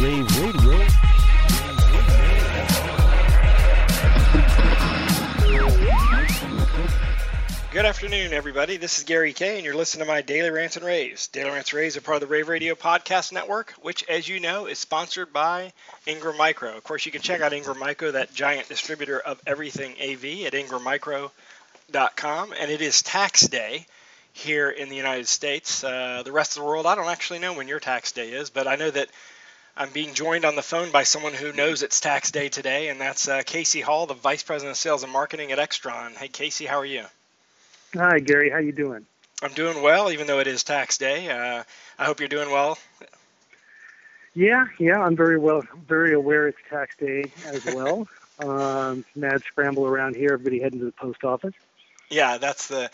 Rave Radio. Good afternoon, everybody. This is Gary Kayye, and you're listening to my Daily Rants and Raves. Daily Rants and Raves are part of the Rave Radio Podcast Network, which, as you know, is sponsored by Ingram Micro. Of course, you can check out Ingram Micro, that giant distributor of everything AV, at ingrammicro.com. And it is tax day here in the United States. Uh, the rest of the world, I don't actually know when your tax day is, but I know that I'm being joined on the phone by someone who knows it's tax day today, and that's uh, Casey Hall, the Vice President of Sales and Marketing at Extron. Hey, Casey, how are you? Hi, Gary. How you doing? I'm doing well, even though it is tax day. Uh, I hope you're doing well. Yeah, yeah, I'm very well, very aware it's tax day as well. um, mad scramble around here. Everybody heading to the post office. Yeah, that's the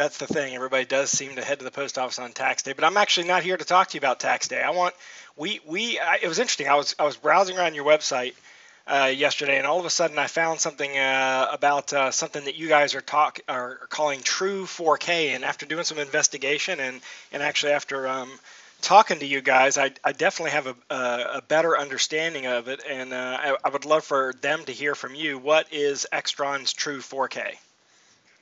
that's the thing. Everybody does seem to head to the post office on tax day, but I'm actually not here to talk to you about tax day. I want we we I, it was interesting. I was I was browsing around your website uh, yesterday, and all of a sudden I found something uh, about uh, something that you guys are talk are calling True 4K. And after doing some investigation and and actually after um, talking to you guys, I, I definitely have a, a, a better understanding of it, and uh, I, I would love for them to hear from you. What is Extron's True 4K?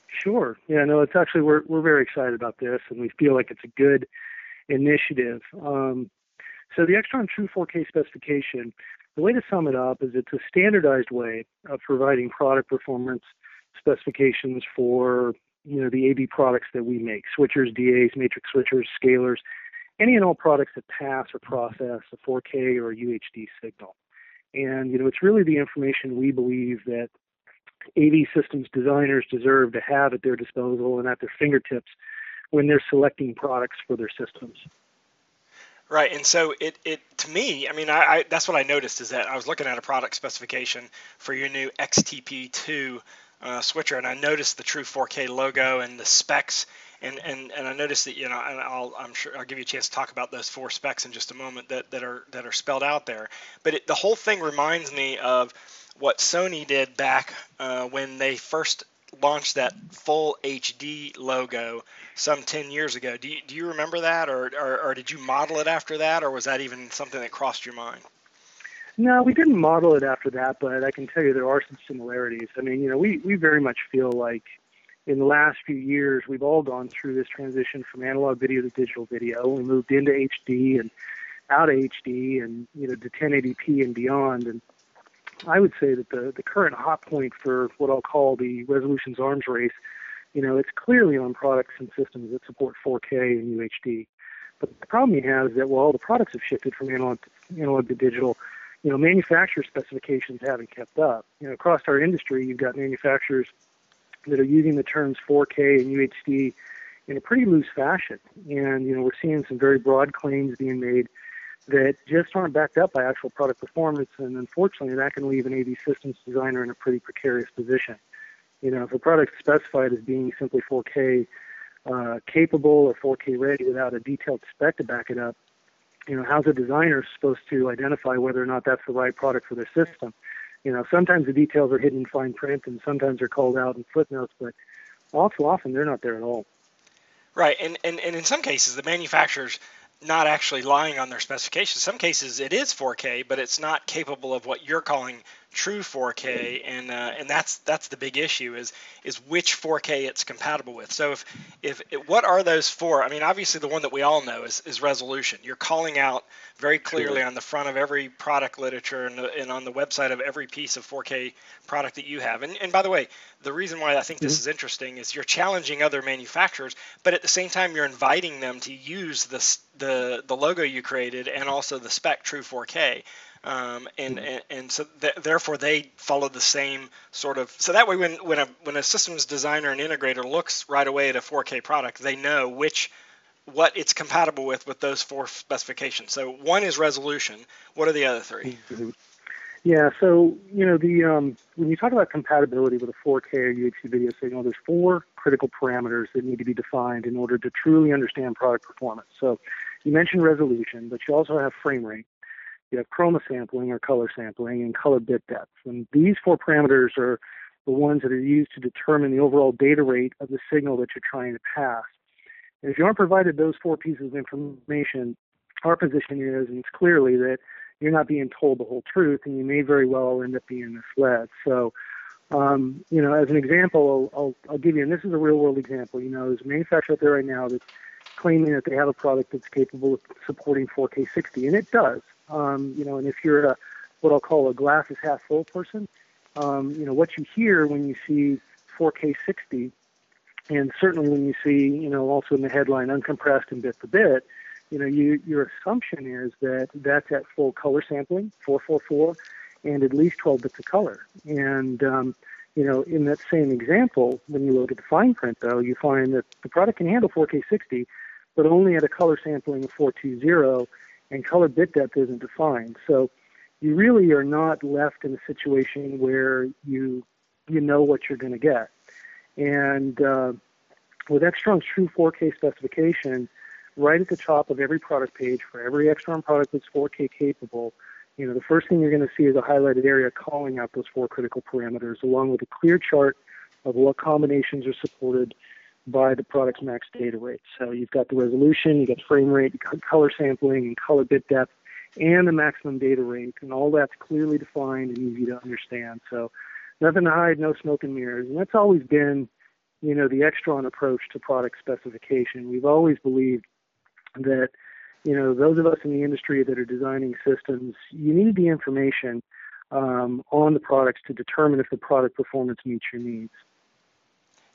Sure. Yeah. No, it's actually we're we're very excited about this, and we feel like it's a good initiative. Um, so the Extron True 4K specification the way to sum it up is it's a standardized way of providing product performance specifications for you know the AV products that we make, switchers, DAs, matrix switchers, scalers, any and all products that pass or process a 4K or a UHD signal. And you know it's really the information we believe that AV systems designers deserve to have at their disposal and at their fingertips when they're selecting products for their systems. Right, and so it, it to me, I mean, I, I, that's what I noticed is that I was looking at a product specification for your new XTP2 uh, switcher, and I noticed the True 4K logo and the specs, and, and, and I noticed that you know, and I'll I'm sure I'll give you a chance to talk about those four specs in just a moment that, that are that are spelled out there. But it, the whole thing reminds me of what Sony did back uh, when they first launched that full HD logo some 10 years ago. Do you, do you remember that, or, or, or did you model it after that, or was that even something that crossed your mind? No, we didn't model it after that, but I can tell you there are some similarities. I mean, you know, we, we very much feel like in the last few years we've all gone through this transition from analog video to digital video. We moved into HD and out of HD and you know to 1080p and beyond. And I would say that the the current hot point for what I'll call the resolutions arms race you know, it's clearly on products and systems that support 4K and UHD. But the problem you have is that while the products have shifted from analog to, analog to digital, you know, manufacturer specifications haven't kept up. You know, across our industry, you've got manufacturers that are using the terms 4K and UHD in a pretty loose fashion. And, you know, we're seeing some very broad claims being made that just aren't backed up by actual product performance. And unfortunately, that can leave an AV systems designer in a pretty precarious position. You know, if a product is specified as being simply 4K uh, capable or 4K ready without a detailed spec to back it up, you know, how's a designer supposed to identify whether or not that's the right product for their system? You know, sometimes the details are hidden in fine print and sometimes they're called out in footnotes, but all too often they're not there at all. Right, and, and, and in some cases, the manufacturers not actually lying on their specifications. Some cases it is 4K, but it's not capable of what you're calling true 4K, and uh, and that's that's the big issue is is which 4K it's compatible with. So if if what are those for? I mean, obviously the one that we all know is, is resolution. You're calling out very clearly on the front of every product literature and, and on the website of every piece of 4K product that you have. And and by the way, the reason why I think this mm-hmm. is interesting is you're challenging other manufacturers, but at the same time you're inviting them to use this the the logo you created and also the spec True 4K. Um, and, mm-hmm. and, and so th- therefore they follow the same sort of so that way when when a when a systems designer and integrator looks right away at a 4K product they know which what it's compatible with with those four specifications. So one is resolution. What are the other 3 mm-hmm. Yeah, so you know the um, when you talk about compatibility with a 4K or UHD video signal, there's four critical parameters that need to be defined in order to truly understand product performance. So you mentioned resolution, but you also have frame rate, you have chroma sampling or color sampling and color bit depth. And these four parameters are the ones that are used to determine the overall data rate of the signal that you're trying to pass. And if you aren't provided those four pieces of information, our position is, and it's clearly that you're not being told the whole truth, and you may very well end up being misled. So, um, you know, as an example, I'll, I'll, I'll give you, and this is a real world example. You know, there's a manufacturer out there right now that's claiming that they have a product that's capable of supporting 4K 60, and it does. Um, you know, and if you're a what I'll call a glass is half full person, um, you know, what you hear when you see 4K 60, and certainly when you see, you know, also in the headline uncompressed and bit for bit, you know, you, your assumption is that that's at full color sampling, 444, and at least 12 bits of color. And, um, you know, in that same example, when you look at the fine print, though, you find that the product can handle 4K 60, but only at a color sampling of 420, and color bit depth isn't defined. So you really are not left in a situation where you you know what you're going to get. And uh, with Extron's true 4K specification, right at the top of every product page for every Extron product that's 4K capable, you know, the first thing you're going to see is a highlighted area calling out those four critical parameters, along with a clear chart of what combinations are supported by the product's max data rate. So you've got the resolution, you've got frame rate, you've got color sampling, and color bit depth, and the maximum data rate, and all that's clearly defined and easy to understand. So nothing to hide, no smoke and mirrors, and that's always been, you know, the Extron approach to product specification. We've always believed that, you know, those of us in the industry that are designing systems, you need the information um, on the products to determine if the product performance meets your needs.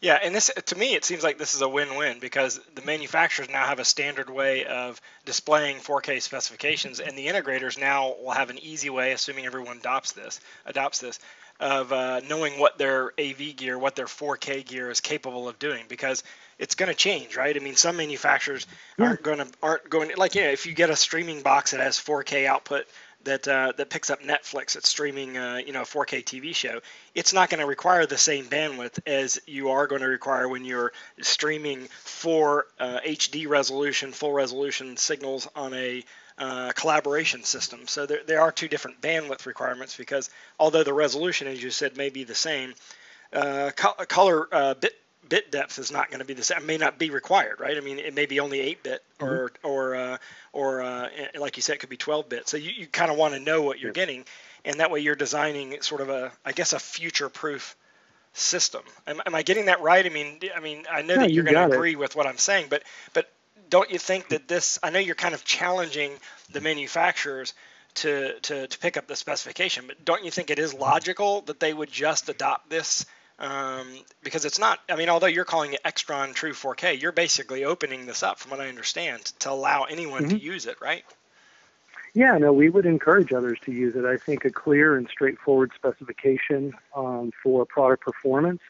Yeah, and this to me it seems like this is a win-win because the manufacturers now have a standard way of displaying 4K specifications, and the integrators now will have an easy way, assuming everyone adopts this, adopts this, of uh, knowing what their AV gear, what their 4K gear is capable of doing because it's going to change, right? I mean, some manufacturers aren't going to aren't going like you know if you get a streaming box that has 4K output that uh, that picks up Netflix that's streaming uh, you know a 4K TV show, it's not going to require the same bandwidth as you are going to require when you're streaming for uh, HD resolution, full resolution signals on a uh, collaboration system. So there, there are two different bandwidth requirements because although the resolution, as you said, may be the same, uh, co- color uh, bit bit depth is not going to be the same. It may not be required, right? I mean, it may be only 8 bit or mm-hmm. or uh, or uh, like you said, it could be 12 bit. So you, you kind of want to know what you're getting, and that way you're designing sort of a, I guess, a future proof system. Am, am, I getting that right? I mean, I mean, I know yeah, that you're you going to agree with what I'm saying, but but don't you think that this? I know you're kind of challenging the manufacturers to to to pick up the specification, but don't you think it is logical that they would just adopt this? Um, because it's not. I mean, although you're calling it Extron True 4K, you're basically opening this up, from what I understand, to allow anyone mm-hmm. to use it, right? Yeah, no, we would encourage others to use it. I think a clear and straightforward specification um, for product performance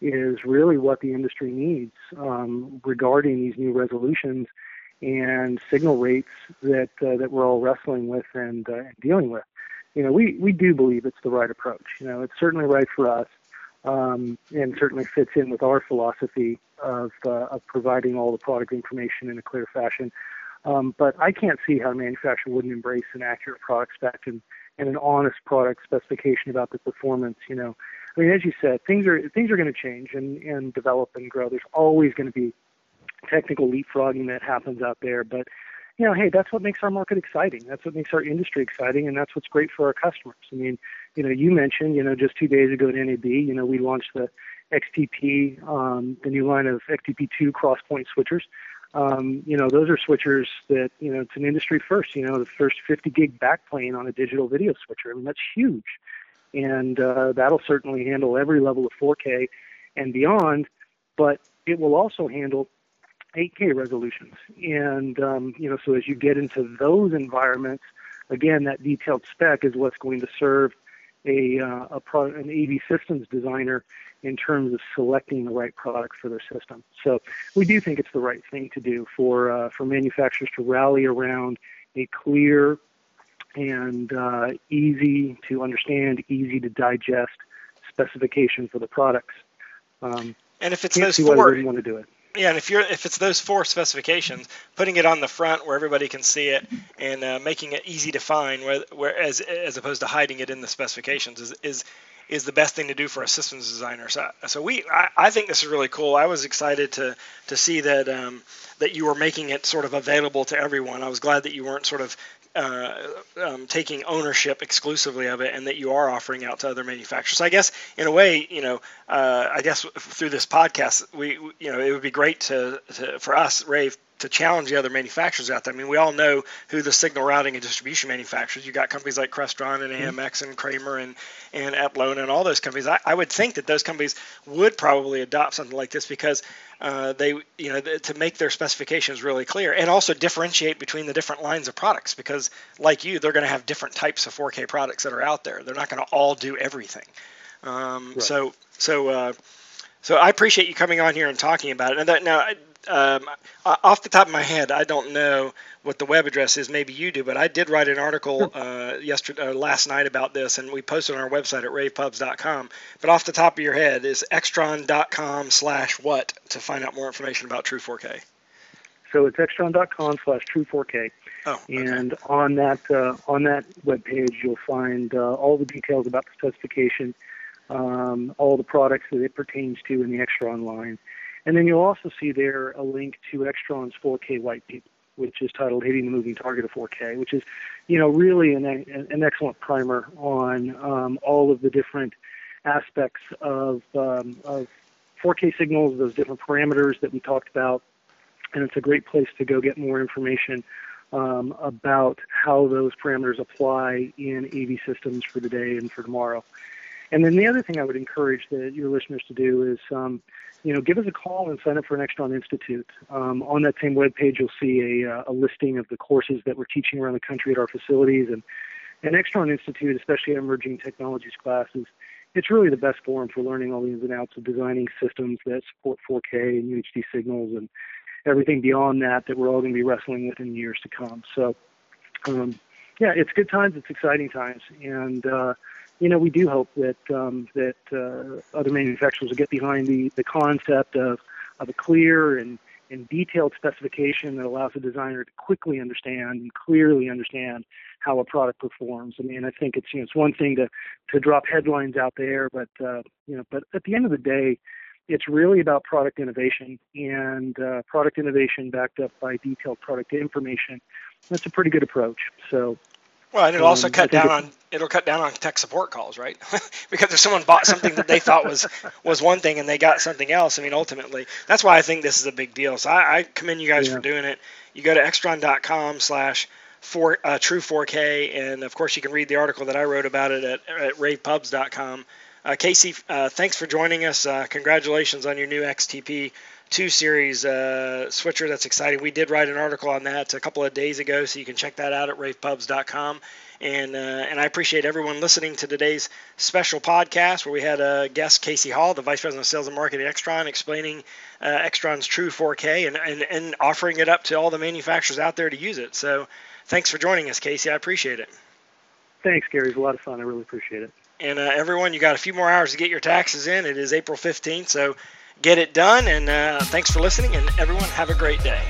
is really what the industry needs um, regarding these new resolutions and signal rates that uh, that we're all wrestling with and, uh, and dealing with. You know, we, we do believe it's the right approach. You know, it's certainly right for us um, and certainly fits in with our philosophy of, uh, of providing all the product information in a clear fashion. Um, but I can't see how a manufacturer wouldn't embrace an accurate product spec and, and an honest product specification about the performance. You know, I mean, as you said, things are things are going to change and, and develop and grow. There's always going to be technical leapfrogging that happens out there, but you know, hey, that's what makes our market exciting. That's what makes our industry exciting, and that's what's great for our customers. I mean, you know, you mentioned, you know, just two days ago at NAB, you know, we launched the XTP, um, the new line of XTP2 crosspoint switchers. Um, you know, those are switchers that, you know, it's an industry first, you know, the first 50 gig backplane on a digital video switcher. I mean, that's huge. And uh, that'll certainly handle every level of 4K and beyond, but it will also handle 8K resolutions. And, um, you know, so as you get into those environments, again, that detailed spec is what's going to serve a, uh, a pro- an AV systems designer in terms of selecting the right product for their system. So we do think it's the right thing to do for uh, for manufacturers to rally around a clear and uh, easy to understand, easy to digest specification for the products. Um, and if it's those four, want to do it. Yeah, and if you're if it's those four specifications, putting it on the front where everybody can see it and uh, making it easy to find, where, where as as opposed to hiding it in the specifications, is is is the best thing to do for a systems designer. So, so we, I, I think this is really cool. I was excited to to see that um, that you were making it sort of available to everyone. I was glad that you weren't sort of uh, um, taking ownership exclusively of it, and that you are offering out to other manufacturers. I guess in a way, you know, uh, I guess through this podcast, we, you know, it would be great to, to for us, Rave, to challenge the other manufacturers out there. I mean, we all know who the signal routing and distribution manufacturers. You got companies like Crestron and AMX mm-hmm. and Kramer and and Atlona and all those companies. I, I, would think that those companies would probably adopt something like this because uh, they, you know, to make their specifications really clear and also differentiate between the different lines of products because, like you, they're going to have different types of 4K products that are out there. They're not going to all do everything. Um, right. So, so. Uh, so I appreciate you coming on here and talking about it. And that, now, um, off the top of my head, I don't know what the web address is. Maybe you do, but I did write an article uh, yesterday, uh, last night about this, and we posted on our website at ravepubs.com. But off the top of your head, is extron.com slash what to find out more information about True 4K? So it's extron.com slash True 4K. Oh, okay. And on that uh, on that web page, you'll find uh, all the details about the specification, um, all the products that it pertains to in the Extron line. And then you'll also see there a link to Extron's 4K white paper, which is titled "Hitting the Moving Target of 4K," which is, you know, really an, an excellent primer on um, all of the different aspects of, um, of 4K signals, those different parameters that we talked about, and it's a great place to go get more information um, about how those parameters apply in AV systems for today and for tomorrow. And then the other thing I would encourage the, your listeners to do is, um, you know, give us a call and sign up for an Extron Institute. Um, on that same web page, you'll see a, uh, a listing of the courses that we're teaching around the country at our facilities. And an Extron Institute, especially emerging technologies classes, it's really the best forum for learning all the ins and outs of designing systems that support 4K and UHD signals and everything beyond that that we're all going to be wrestling with in years to come. So, um, yeah, it's good times, it's exciting times, and uh, you know, we do hope that um, that uh, other manufacturers will get behind the, the concept of, of a clear and, and detailed specification that allows the designer to quickly understand and clearly understand how a product performs. I mean, I think it's you know it's one thing to to drop headlines out there, but uh, you know, but at the end of the day, it's really about product innovation and uh, product innovation backed up by detailed product information. That's a pretty good approach. So well, and it'll also um, cut down on it'll cut down on tech support calls, right? because if someone bought something that they thought was was one thing and they got something else, I mean, ultimately, that's why I think this is a big deal. So I, I commend you guys yeah. for doing it. You go to extron.com slash for uh, true 4K, and of course you can read the article that I wrote about it at, at ravepubs.com. Uh, Casey, uh, thanks for joining us. Uh, congratulations on your new XTP two series uh, switcher. That's exciting. We did write an article on that a couple of days ago, so you can check that out at ravepubs.com. And uh, and I appreciate everyone listening to today's special podcast where we had a guest, Casey Hall, the Vice President of Sales and Marketing at Extron, explaining uh, Extron's True 4K and, and, and offering it up to all the manufacturers out there to use it. So thanks for joining us, Casey. I appreciate it. Thanks, Gary. It's a lot of fun. I really appreciate it. And uh, everyone, you got a few more hours to get your taxes in. It is April 15th, so get it done. And uh, thanks for listening, and everyone, have a great day.